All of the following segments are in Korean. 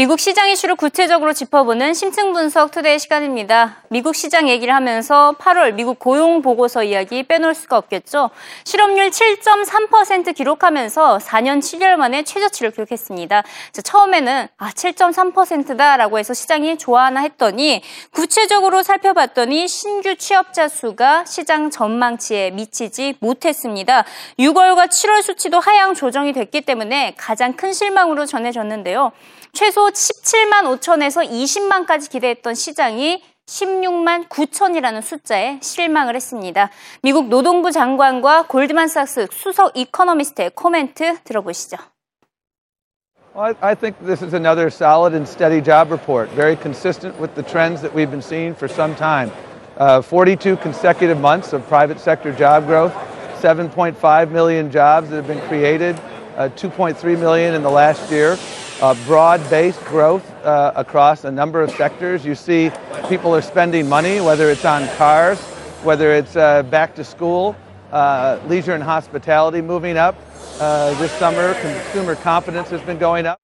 미국 시장 이슈를 구체적으로 짚어보는 심층 분석 투데이 시간입니다. 미국 시장 얘기를 하면서 8월 미국 고용 보고서 이야기 빼놓을 수가 없겠죠. 실업률 7.3% 기록하면서 4년 7개월 만에 최저치를 기록했습니다. 처음에는 아 7.3%다라고 해서 시장이 좋아하나 했더니 구체적으로 살펴봤더니 신규 취업자 수가 시장 전망치에 미치지 못했습니다. 6월과 7월 수치도 하향 조정이 됐기 때문에 가장 큰 실망으로 전해졌는데요. 최소 17만 5천에서 20만까지 기대했던 시장이 16만 9천이라는 숫자에 실망을 했습니다. 미국 노동부 장관과 골드만삭스 수석 이코노미스트의 코멘트 들어보시죠. I think this is another solid and steady job report, very consistent with the trends that we've been seeing for some time. Uh, 42 consecutive months of private sector job growth, 7.5 million jobs that have been created, uh, 2.3 million in the last year. Uh, broad-based growth uh, across a number of sectors. You see people are spending money, whether it's on cars, whether it's uh, back to school, uh, leisure and hospitality moving up. Uh, this summer, consumer confidence has been going up.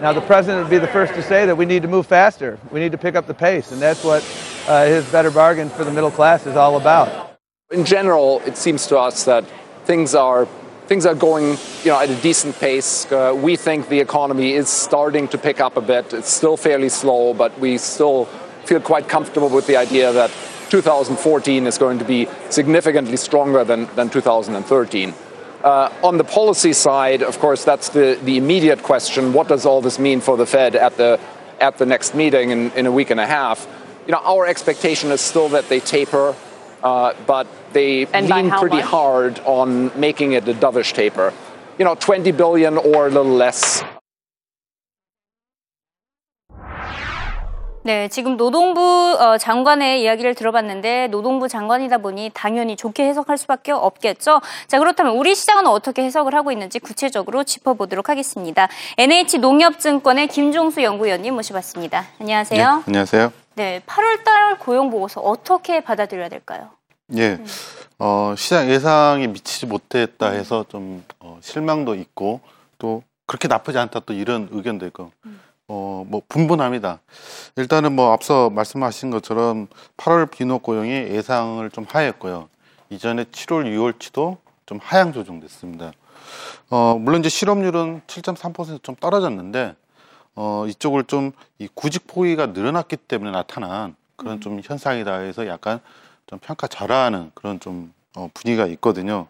Now, the president would be the first to say that we need to move faster. We need to pick up the pace, and that's what uh, his better bargain for the middle class is all about. In general, it seems to us that things are things are going you know, at a decent pace. Uh, we think the economy is starting to pick up a bit. It's still fairly slow, but we still feel quite comfortable with the idea that 2014 is going to be significantly stronger than, than 2013. Uh, on the policy side, of course, that's the, the immediate question. What does all this mean for the Fed at the, at the next meeting in, in a week and a half? You know, our expectation is still that they taper uh, but they and lean pretty much? hard on making it a dovish taper. You know, 20 billion or a little less. 네, 지금 노동부 어, 장관의 이야기를 들어봤는데 노동부 장관이다 보니 당연히 좋게 해석할 수밖에 없겠죠. 자, 그렇다면 우리 시장은 어떻게 해석을 하고 있는지 구체적으로 짚어보도록 하겠습니다. NH농협증권의 김종수 연구위원님 모셔봤습니다. 안녕하세요. 네, 안녕하세요. 네, 8월달 고용 보고서 어떻게 받아들여야 될까요? 예, 어, 시장 예상이 미치지 못했다 해서 좀 어, 실망도 있고 또 그렇게 나쁘지 않다 또 이런 의견도 있고 어, 뭐 분분합니다. 일단은 뭐 앞서 말씀하신 것처럼 8월 비노 고용이 예상을 좀 하였고요. 이전에 7월, 6월치도 좀 하향 조정됐습니다. 어, 물론 이제 실업률은 7.3%좀 떨어졌는데 어, 이쪽을 좀 이 구직 포기가 늘어났기 때문에 나타난 그런 좀 현상이다 해서 약간 좀 평가 절하하는 그런 좀 어, 분위기가 있거든요.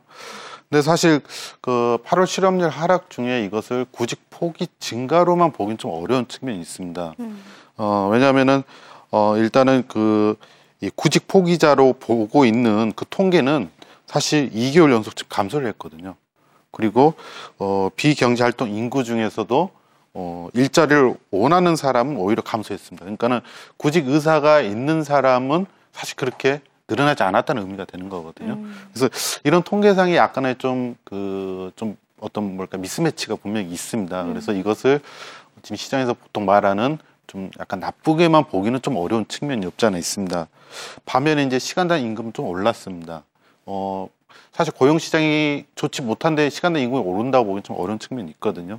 근데 사실 그 8월 실업률 하락 중에 이것을 구직 포기 증가로만 보긴 좀 어려운 측면이 있습니다. 음. 어, 왜냐하면은 어, 일단은 그 이 구직 포기자로 보고 있는 그 통계는 사실 2개월 연속 즉 감소를 했거든요. 그리고 어, 비경제 활동 인구 중에서도 어, 일자리를 원하는 사람은 오히려 감소했습니다. 그러니까는 구직 의사가 있는 사람은 사실 그렇게 늘어나지 않았다는 의미가 되는 거거든요. 음. 그래서 이런 통계상이 약간의 좀 그, 좀 어떤 뭘까 미스매치가 분명히 있습니다. 음. 그래서 이것을 지금 시장에서 보통 말하는 좀 약간 나쁘게만 보기는 좀 어려운 측면이 없지 않아 있습니다. 반면에 이제 시간당 임금은 좀 올랐습니다. 어, 사실 고용 시장이 좋지 못한데 시간당 임금이 오른다고 보기는 좀 어려운 측면이 있거든요.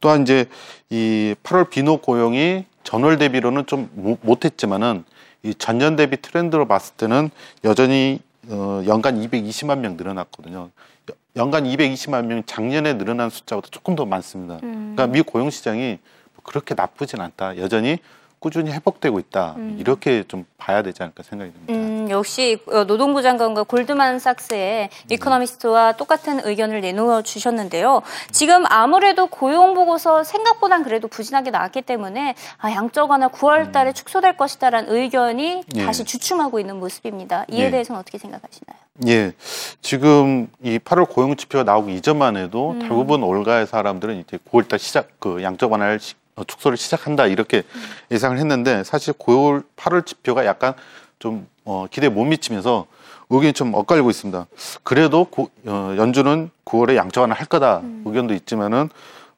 또한 이제 이 8월 비노 고용이 전월 대비로는 좀 못했지만은 이 전년 대비 트렌드로 봤을 때는 여전히 어, 연간 220만 명 늘어났거든요. 연간 220만 명이 작년에 늘어난 숫자보다 조금 더 많습니다. 음. 그러니까 미 고용 시장이 그렇게 나쁘진 않다. 여전히 꾸준히 회복되고 있다. 음. 이렇게 좀 봐야 되지 않을까 생각이 듭니다. 음, 역시 어, 노동부 장관과 골드만삭스의 이코노미스트와 똑같은 의견을 내놓아 주셨는데요. 지금 아무래도 고용 보고서 생각보단 그래도 부진하게 나왔기 때문에 아, 양적 완화 9월 달에 축소될 것이다라는 의견이 예. 다시 주춤하고 있는 모습입니다. 이에 예. 대해서는 어떻게 생각하시나요? 예. 지금 이 8월 고용 지표가 나오기 이전만 해도 대부분 올가의 사람들은 이제 9월 달 시작 그 양적 완화를 시- 어, 축소를 시작한다 이렇게 예상을 했는데 사실 9월 8월 지표가 약간 좀 어, 기대에 못 미치면서 의견이 좀 엇갈리고 있습니다. 그래도 고, 어, 연준은 9월에 양적 완화 할 거다 의견도 있지만은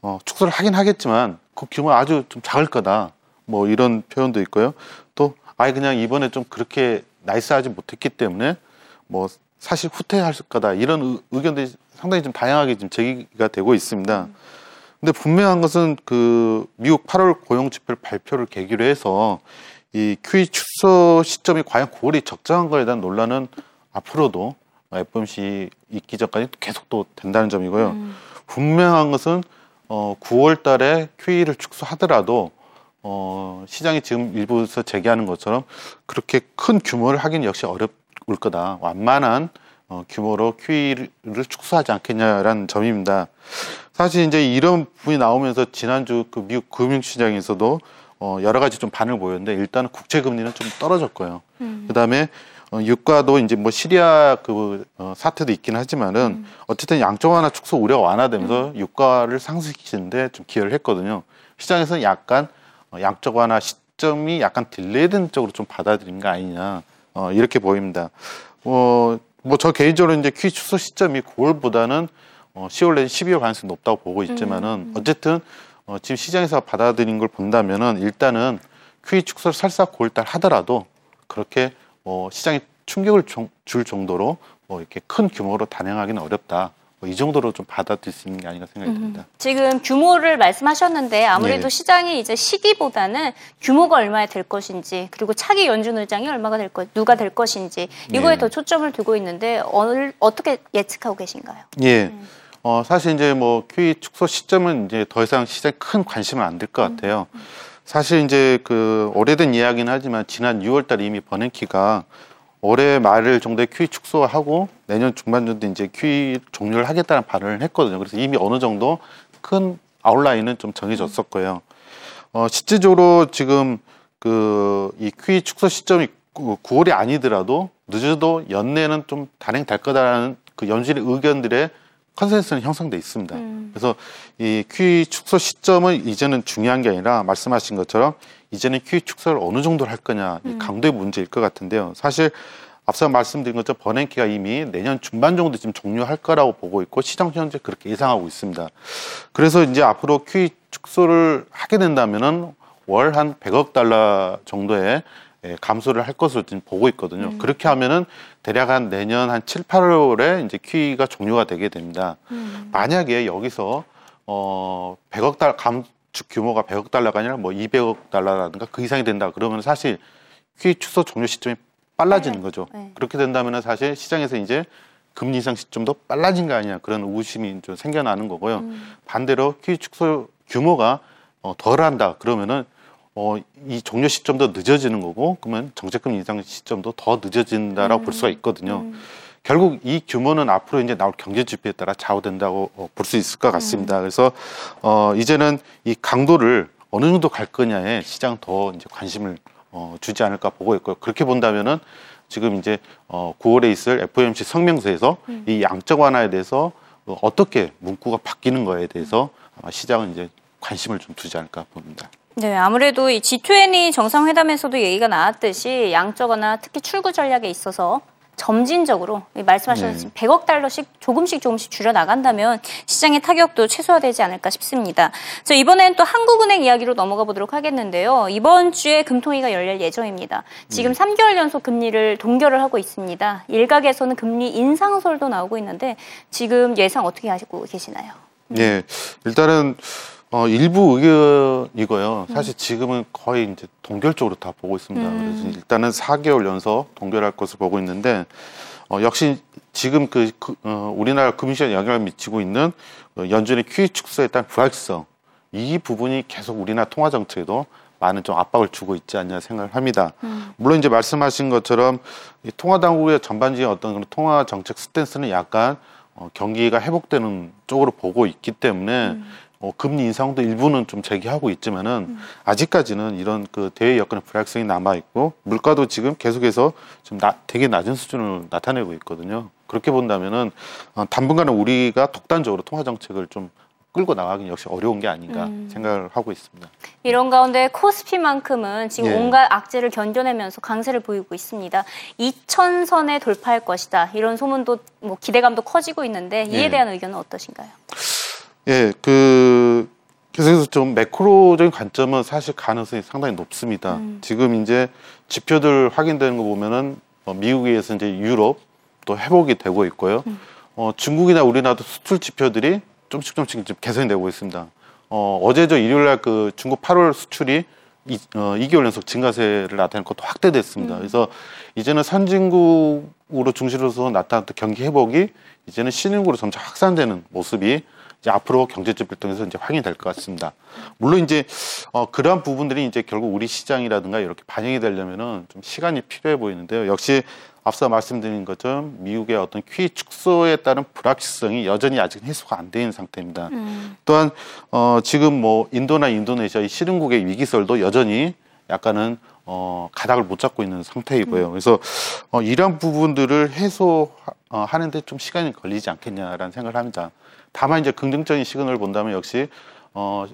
어, 축소를 하긴 하겠지만 그 규모 아주 좀 작을 거다 뭐 이런 표현도 있고요. 또 아예 그냥 이번에 좀 그렇게 나이스하지 못했기 때문에 뭐 사실 후퇴할 거다 이런 의- 의견들이 상당히 좀 다양하게 지금 제기가 되고 있습니다. 근데 분명한 것은 그 미국 8월 고용 지표 발표를 계기로 해서 이 QE 축소 시점이 과연 9월이 적정한 거에 대한 논란은 앞으로도 FOMC 있기 전까지 계속 또 된다는 점이고요. 음. 분명한 것은 어 9월 달에 QE를 축소하더라도 어 시장이 지금 일부에서 제기하는 것처럼 그렇게 큰 규모를 하긴 역시 어려울 거다. 완만한 어 규모로 QE를 축소하지 않겠냐라는 점입니다. 사실 이제 이런 부분이 나오면서 지난주 그 미국 금융시장에서도 어 여러 가지 좀 반응을 보였는데 일단은 국채 금리는 좀 떨어졌고요. 그다음에 어, 유가도 이제 뭐 시리아 그 어, 사태도 있긴 하지만은 어쨌든 양적 완화 축소 우려가 완화되면서 유가를 상승시키는데 좀 기여를 했거든요. 시장에서는 약간 어, 양적 완화 시점이 약간 딜레이된 쪽으로 좀 받아들인 거 아니냐 어, 이렇게 보입니다. 어, 뭐 저 개인적으로 이제 퀴 축소 시점이 9월보다는 어, 10월 내지 12월 가능성이 높다고 보고 있지만은 어쨌든 어, 지금 시장에서 받아들인 걸 본다면은 일단은 퀴 축소를 설사 9월달 하더라도 그렇게 어, 시장에 충격을 종- 줄 정도로 뭐 이렇게 큰 규모로 단행하기는 어렵다. 뭐이 정도로 좀 받아들일 수 있는 게 아닌가 생각이 듭니다. 지금 규모를 말씀하셨는데 아무래도 네. 시장이 이제 시기보다는 규모가 얼마나 될 것인지 그리고 차기 연준 의장이 얼마가 될 것, 누가 될 것인지 이거에 네. 더 초점을 두고 있는데 어느, 어떻게 예측하고 계신가요? 예. 어, 사실 이제 뭐 QE 축소 시점은 이제 더 이상 시장에 큰 관심은 안 들 것 같아요. 사실 이제 그 오래된 이야기는 하지만 지난 6월 달에 이미 버냉키가 올해 말 정도에 QE 축소하고 내년 중반 정도 이제 QE 종료를 하겠다는 발언을 했거든요. 그래서 이미 어느 정도 큰 아웃라인은 좀 정해졌었고요. 어, 실제적으로 지금 그 이 QE 축소 시점이 9월이 아니더라도 늦어도 연내는 좀 단행될 거다라는 그 연준의 의견들의 컨센서스는 형성돼 있습니다. 그래서 이 QE 축소 시점은 이제는 중요한 게 아니라 말씀하신 것처럼 이제는 QE 축소를 어느 정도로 할 거냐 이 강도의 문제일 것 같은데요. 사실 앞서 말씀드린 것처럼 버냉키가 이미 내년 중반 정도 지금 종료할 거라고 보고 있고 시장 현재 그렇게 예상하고 있습니다. 그래서 이제 앞으로 QE 축소를 하게 된다면은 월 한 100억 달러 정도의 예, 감소를 할 것으로 지금 보고 있거든요. 그렇게 하면은 대략 한 내년 한 7, 8월에 이제 QE가 종료가 되게 됩니다. 만약에 여기서 어 100억 달러 감축 규모가 100억 달러가 아니라 뭐 200억 달러라든가 그 이상이 된다 그러면 사실 QE 축소 종료 시점이 빨라지는 빨라요. 거죠. 네. 그렇게 된다면 사실 시장에서 이제 금리 인상 시점도 빨라진 거 아니냐 그런 의심이 좀 생겨나는 거고요. 반대로 QE 축소 규모가 어, 덜한다 그러면은 어, 이 종료 시점도 늦어지는 거고 그러면 정책금 인상 시점도 더 늦어진다라고 볼 수가 있거든요. 결국 이 규모는 앞으로 이제 나올 경제 지표에 따라 좌우된다고 어, 볼수 있을 것 같습니다. 그래서 어, 이제는 이 강도를 어느 정도 갈 거냐에 시장 더 이제 관심을 어, 주지 않을까 보고 있고요. 그렇게 본다면은 지금 이제 어, 9월에 있을 FOMC 성명서에서 이 양적 완화에 대해서 어, 어떻게 문구가 바뀌는 거에 대해서 아마 시장은 이제 관심을 좀 두지 않을까 봅니다. 네, 아무래도 이 G20 정상회담에서도 얘기가 나왔듯이 양적완화 특히 출구 전략에 있어서 점진적으로 이 말씀하셨듯이 네. 100억 달러씩 조금씩 조금씩 줄여 나간다면 시장의 타격도 최소화되지 않을까 싶습니다. 자, 이번엔 또 한국은행 이야기로 넘어가 보도록 하겠는데요. 이번 주에 금통위가 열릴 예정입니다. 지금 3개월 연속 금리를 동결을 하고 있습니다. 일각에서는 금리 인상설도 나오고 있는데 지금 예상 어떻게 하시고 계시나요? 예, 일단은 어, 일부 의견이고요. 사실 지금은 거의 이제 동결적으로 다 보고 있습니다. 그래서 일단은 4개월 연속 동결할 것을 보고 있는데 어, 역시 지금 그, 그, 어, 우리나라 금융시장에 영향을 미치고 있는 어, 연준의 QE 축소에 따른 불확실성 이 부분이 계속 우리나라 통화 정책에도 많은 좀 압박을 주고 있지 않냐 생각을 합니다. 물론 이제 말씀하신 것처럼 이 통화 당국의 전반적인 어떤 그런 통화 정책 스탠스는 약간 어, 경기가 회복되는 쪽으로 보고 있기 때문에 어, 금리 인상도 일부는 좀 제기하고 있지만은 아직까지는 이런 그 대외 여건의 불확실성이 남아 있고 물가도 지금 계속해서 좀 나, 되게 낮은 수준을 나타내고 있거든요. 그렇게 본다면은 어, 당분간은 우리가 독단적으로 통화 정책을 좀 끌고 나가긴 역시 어려운 게 아닌가 생각을 하고 있습니다. 이런 가운데 코스피만큼은 지금 예. 온갖 악재를 견뎌내면서 강세를 보이고 있습니다. 2천선에 돌파할 것이다. 이런 소문도 뭐 기대감도 커지고 있는데 이에 예. 대한 의견은 어떠신가요? 예, 그 계속해서 좀 매크로적인 관점은 사실 가능성이 상당히 높습니다. 지금 이제 지표들 확인되는 거 보면은 어, 미국에서 이제 유럽 또 회복이 되고 있고요. 어, 중국이나 우리나라도 수출 지표들이 좀씩 좀씩 좀 개선이 되고 있습니다. 어, 어제 저 일요일 날 그 중국 8월 수출이 이, 어, 2개월 연속 증가세를 나타낸 것도 확대됐습니다. 그래서 이제는 선진국으로 중시로서 나타났던 경기 회복이 이제는 신흥국으로 점차 확산되는 모습이 이제 앞으로 경제적 활동에서 이제 확인이 될것 같습니다. 물론 이제 어, 그러한 부분들이 이제 결국 우리 시장이라든가 이렇게 반영이 되려면은 좀 시간이 필요해 보이는데요. 역시 앞서 말씀드린 것처럼 미국의 어떤 QE 축소에 따른 불확실성이 여전히 아직 해소가 안 되는 상태입니다. 또한 어, 지금 뭐 인도나 인도네시아 이 실흥국의 위기설도 여전히 약간은 어, 가닥을 못 잡고 있는 상태이고요. 그래서 어, 이런 부분들을 해소하는데 좀 시간이 걸리지 않겠냐라는 생각을 합니다. 다만 이제 긍정적인 시그널을 본다면 역시 어,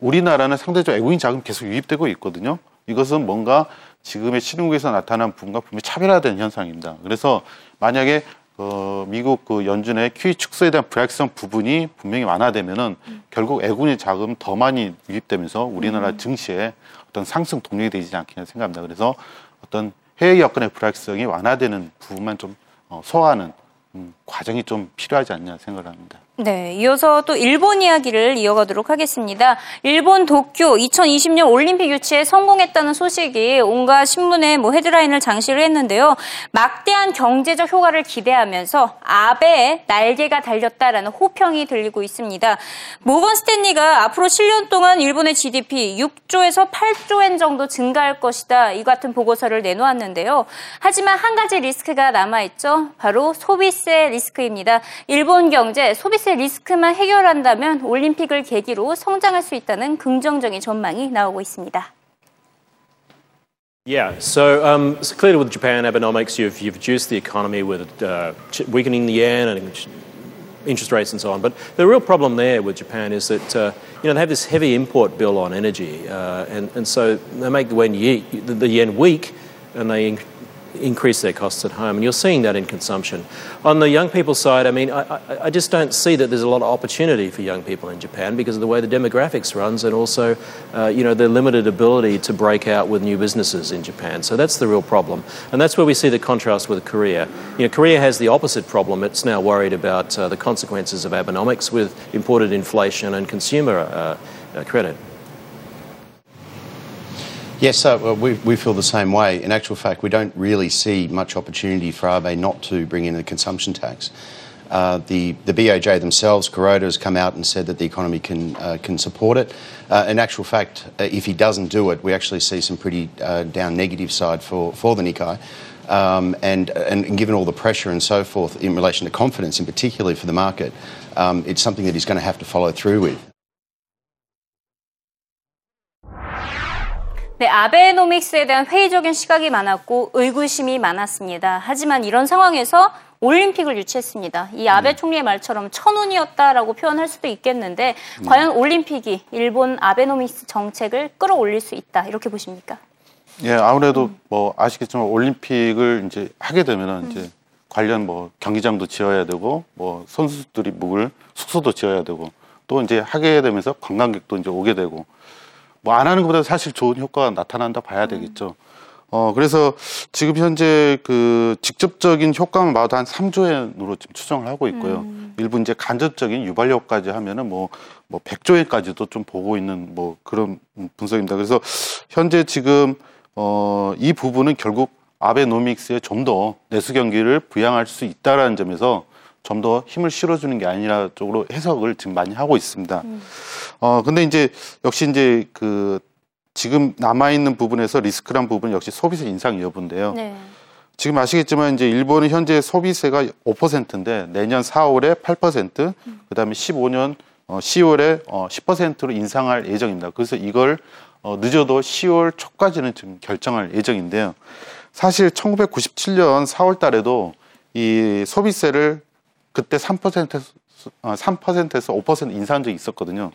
우리나라는 상대적 외국인 자금 계속 유입되고 있거든요. 이것은 뭔가 지금의 실흥국에서 나타난 부분과 분명히 차별화된 현상입니다. 그래서 만약에 어, 미국 그 연준의 QE 축소에 대한 불확실성 부분이 분명히 완화되면은 결국 외국인 자금 더 많이 유입되면서 우리나라 증시에 어떤 상승 동력이 되지 않겠냐 생각합니다. 그래서 어떤 해외 여건의 불확실성이 완화되는 부분만 좀 어, 소화하는 음, 과정이 좀 필요하지 않냐 생각을 합니다. 네, 이어서 또 일본 이야기를 이어가도록 하겠습니다. 일본 도쿄 2020년 올림픽 유치에 성공했다는 소식이 온갖 신문에 뭐 헤드라인을 장식을 했는데요. 막대한 경제적 효과를 기대하면서 아베의 날개가 달렸다라는 호평이 들리고 있습니다. 모건 스탠리가 앞으로 7년 동안 일본의 GDP 6조에서 8조엔 정도 증가할 것이다. 이 같은 보고서를 내놓았는데요. 하지만 한 가지 리스크가 남아있죠. 바로 소비세 리스크입니다. 일본 경제 소비세 리스크만 해결한다면 올림픽을 계기로 성장할 수 있다는 긍정적인 전망이 나오고 있습니다. Yeah, so, um, so clearly with Japan Abenomics, you've, you've reduced the economy with uh, weakening the yen and interest rates and so on. But the real problem there with Japan is that uh, you know they have this heavy import bill on energy, uh, and and so they make the yen, the yen weak, and they increase their costs at home. And you're seeing that in consumption. On the young people side, I mean, I, I, just don't see that there's a lot of opportunity for young people in Japan because of the way the demographics runs and also, uh, you know, their limited ability to break out with new businesses in Japan. So that's the real problem. And that's where we see the contrast with Korea. You know, Korea has the opposite problem. It's now worried about uh, the consequences of Abenomics with imported inflation and consumer uh, uh credit. Yes, uh, we, we feel the same way. In actual fact, we don't really see much opportunity for Abe not to bring in a consumption tax. Uh, the, the BOJ themselves, Kuroda, has come out and said that the economy can, uh, can support it. Uh, in actual fact, uh, if he doesn't do it, we actually see some pretty uh, down negative side for, for the Nikkei. Um, and, and, and, given all the pressure and so forth in relation to confidence, in particular for the market, um, it's something that he's going to have to follow through with. 네, 아베노믹스에 대한 회의적인 시각이 많았고 의구심이 많았습니다. 하지만 이런 상황에서 올림픽을 유치했습니다. 이 아베 음. 총리의 말처럼 천운이었다라고 표현할 수도 있겠는데 음. 과연 올림픽이 일본 아베노믹스 정책을 끌어올릴 수 있다 이렇게 보십니까? 예, 아무래도 음. 뭐 아시겠지만 올림픽을 이제 하게 되면은 음. 이제 관련 뭐 경기장도 지어야 되고 뭐 선수들이 묵을 숙소도 지어야 되고 또 이제 하게 되면서 관광객도 이제 오게 되고 뭐 안 하는 것보다 사실 좋은 효과가 나타난다 봐야 되겠죠. 어, 그래서 지금 현재 그 직접적인 효과만 봐도 한 3조 엔으로 지금 추정을 하고 있고요. 음. 일부 이제 간접적인 유발효까지 하면은 뭐, 뭐 100조 엔까지도 좀 보고 있는 뭐 그런 분석입니다. 그래서 현재 지금 어, 이 부분은 결국 아베노믹스에 좀 더 내수 경기를 부양할 수 있다라는 점에서 좀 더 힘을 실어주는 게 아니라 쪽으로 해석을 지금 많이 하고 있습니다. 음. 어, 근데 이제 역시 이제 그 지금 남아있는 부분에서 리스크란 부분 역시 소비세 인상 여부인데요. 네. 지금 아시겠지만 이제 일본은 현재 소비세가 5%인데 내년 4월에 8%, 음. 그다음에 15년 어, 10월에 어, 10%로 인상할 예정입니다. 그래서 이걸 어, 늦어도 10월 초까지는 지금 결정할 예정인데요. 사실 1997년 4월 달에도 이 소비세를 그때 3%에서, 3%에서 5% 인상한 적이 있었거든요.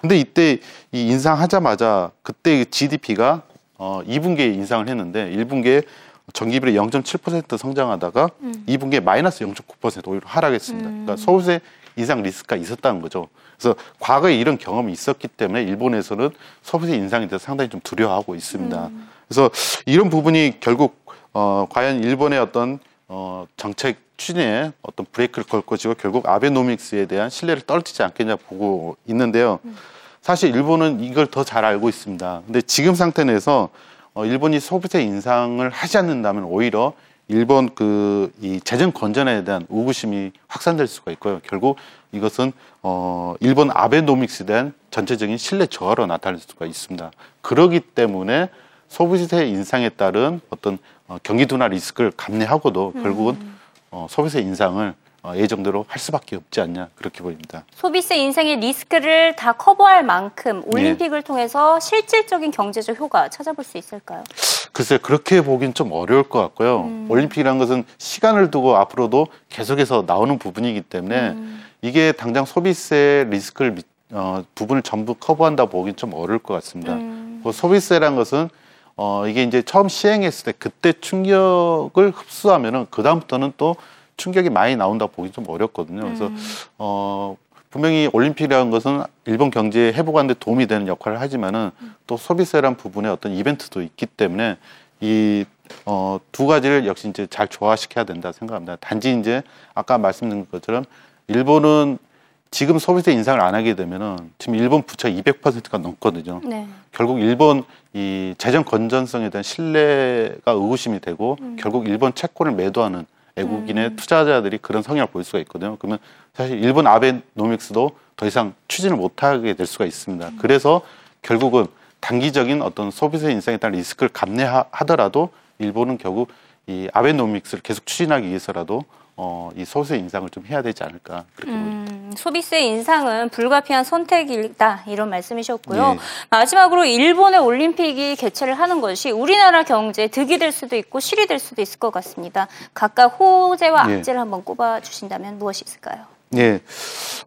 근데 이때 이 인상하자마자 그때 GDP가 어 2분기에 인상을 했는데 1분기에 전기비율이 0.7% 성장하다가 음. 2분기에 마이너스 0.9% 오히려 하락했습니다. 음. 그러니까 서울세 인상 리스크가 있었다는 거죠. 그래서 과거에 이런 경험이 있었기 때문에 일본에서는 서울세 인상에 대해서 상당히 좀 두려워하고 있습니다. 음. 그래서 이런 부분이 결국 어 과연 일본의 어떤 어 정책 추진에 어떤 브레이크를 걸 것이고 결국 아베노믹스에 대한 신뢰를 떨어지지 않겠냐 보고 있는데요. 음. 사실 일본은 이걸 더 잘 알고 있습니다. 근데 지금 상태 내에서 어, 일본이 소비세 인상을 하지 않는다면 오히려 일본 그 이 재정 건전에 대한 우구심이 확산될 수가 있고요. 결국 이것은 어 일본 아베노믹스에 대한 전체적인 신뢰 저하로 나타날 수가 있습니다. 그러기 때문에 소비세 인상에 따른 어떤 어, 경기 둔화 리스크를 감내하고도 결국은 어, 소비세 인상을 어, 예정대로 할 수밖에 없지 않냐 그렇게 보입니다. 소비세 인상의 리스크를 다 커버할 만큼 올림픽을 통해서 실질적인 경제적 효과 찾아볼 수 있을까요? 글쎄 그렇게 보긴 좀 어려울 것 같고요. 올림픽이라는 것은 시간을 두고 앞으로도 계속해서 나오는 부분이기 때문에 이게 당장 소비세 리스크를 미- 어, 부분을 전부 커버한다 보긴 좀 어려울 것 같습니다. 그 소비세란 것은 어, 이게 이제 처음 시행했을 때 그때 충격을 흡수하면은 그 다음부터는 또 충격이 많이 나온다 보기 좀 어렵거든요. 그래서 어, 분명히 올림픽이라는 것은 일본 경제 회복하는 데 도움이 되는 역할을 하지만은 또 소비세란 부분에 어떤 이벤트도 있기 때문에 이 어, 두 가지를 역시 이제 잘 조화시켜야 된다 생각합니다. 단지 이제 아까 말씀드린 것처럼 일본은 지금 소비세 인상을 안 하게 되면은 지금 일본 부채 200%가 넘거든요. 네. 결국 일본 이 재정 건전성에 대한 신뢰가 의구심이 되고 결국 일본 채권을 매도하는 외국인의 투자자들이 그런 성향을 보일 수가 있거든요. 그러면 사실 일본 아베노믹스도 더 이상 추진을 못하게 될 수가 있습니다. 그래서 결국은 단기적인 어떤 소비세 인상에 따른 리스크를 감내하더라도 일본은 결국 이 아베노믹스를 계속 추진하기 위해서라도 어, 이 소비세 인상을 좀 해야 되지 않을까 그렇게. 음, 소비세 인상은 불가피한 선택이다 이런 말씀이셨고요. 예. 마지막으로 일본의 올림픽이 개최를 하는 것이 우리나라 경제에 득이 될 수도 있고 실이 될 수도 있을 것 같습니다. 각각 호재와 예. 악재를 한번 꼽아 주신다면 무엇이 있을까요? 예.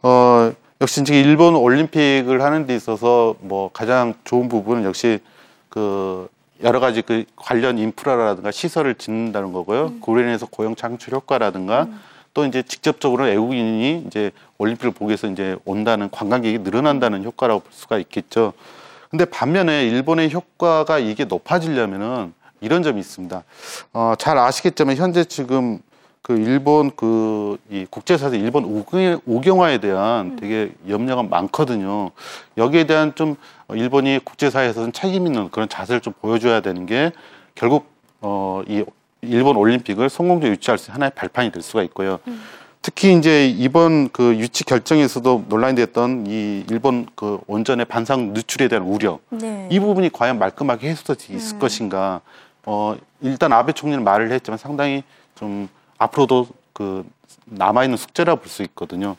어, 역시 이제 일본 올림픽을 하는 데 있어서 뭐 가장 좋은 부분은 역시 그 여러 가지 그 관련 인프라라든가 시설을 짓는다는 거고요. 그로 인해서 고용 창출 효과라든가 또 이제 직접적으로 외국인이 이제 올림픽을 보기 위해서 이제 온다는 관광객이 늘어난다는 효과라고 볼 수가 있겠죠. 근데 반면에 일본의 효과가 이게 높아지려면은 이런 점이 있습니다. 어, 잘 아시겠지만 현재 지금 그 일본 그 이 국제사에서 일본 우경- 우경화에 대한 되게 염려가 많거든요. 여기에 대한 좀 일본이 국제사회에서는 책임 있는 그런 자세를 좀 보여줘야 되는 게 결국 어 이 일본 올림픽을 성공적으로 유치할 수 있는 하나의 발판이 될 수가 있고요. 특히 이제 이번 그 유치 결정에서도 논란이 됐던 이 일본 그 원전의 반상 누출에 대한 우려 네. 이 부분이 과연 말끔하게 해소될 수 있을 것인가. 어, 일단 아베 총리는 말을 했지만 상당히 좀 앞으로도 그 남아 있는 숙제라 볼 수 있거든요.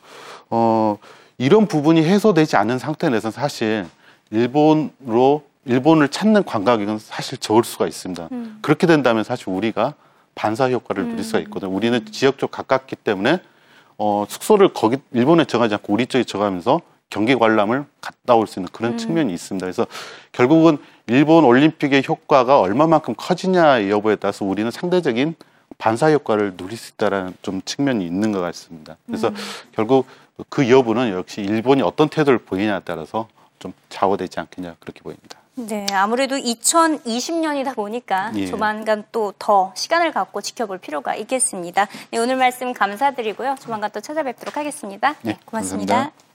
어, 이런 부분이 해소되지 않은 상태 내에서 사실 일본으로 일본을 찾는 관광객은 사실 적을 수가 있습니다. 그렇게 된다면 사실 우리가 반사 효과를 누릴 수가 있거든요. 우리는 지역적 가깝기 때문에 어, 숙소를 거기 일본에 정하지 않고 우리 쪽에 정하면서 경기 관람을 갔다 올 수 있는 그런 측면이 있습니다. 그래서 결국은 일본 올림픽의 효과가 얼마만큼 커지냐 여부에 따라서 우리는 상대적인 반사 효과를 누릴 수 있다라는 좀 측면이 있는 것 같습니다. 그래서 결국 그 여부는 역시 일본이 어떤 태도를 보이냐에 따라서 좀 좌우되지 않겠냐 그렇게 보입니다. 네, 아무래도 2020년이다 보니까 예. 조만간 또 더 시간을 갖고 지켜볼 필요가 있겠습니다. 네, 오늘 말씀 감사드리고요. 조만간 또 찾아뵙도록 하겠습니다. 네, 네, 고맙습니다. 감사합니다.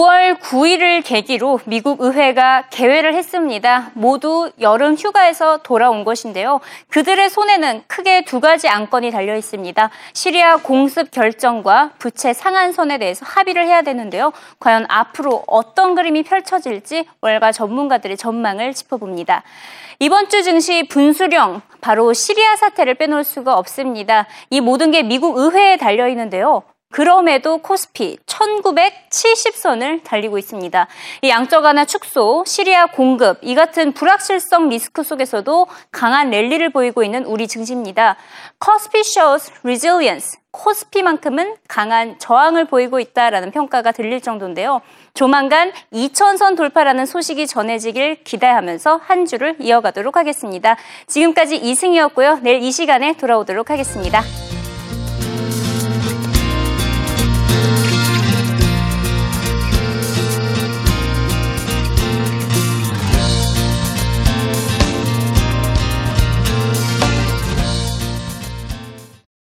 9월 9일을 계기로 미국 의회가 개회를 했습니다. 모두 여름 휴가에서 돌아온 것인데요. 그들의 손에는 크게 두 가지 안건이 달려 있습니다. 시리아 공습 결정과 부채 상한선에 대해서 합의를 해야 되는데요. 과연 앞으로 어떤 그림이 펼쳐질지 월가 전문가들의 전망을 짚어봅니다. 이번 주 증시 분수령 바로 시리아 사태를 빼놓을 수가 없습니다. 이 모든 게 미국 의회에 달려 있는데요. 그럼에도 코스피 1970선을 달리고 있습니다. 이 양적 완화 축소, 시리아 공급, 이 같은 불확실성 리스크 속에서도 강한 랠리를 보이고 있는 우리 증시입니다. 코스피 shows resilience. 코스피만큼은 강한 저항을 보이고 있다라는 평가가 들릴 정도인데요. 조만간 2000선 돌파라는 소식이 전해지길 기대하면서 한 주를 이어가도록 하겠습니다. 지금까지 이승이었고요. 내일 이 시간에 돌아오도록 하겠습니다.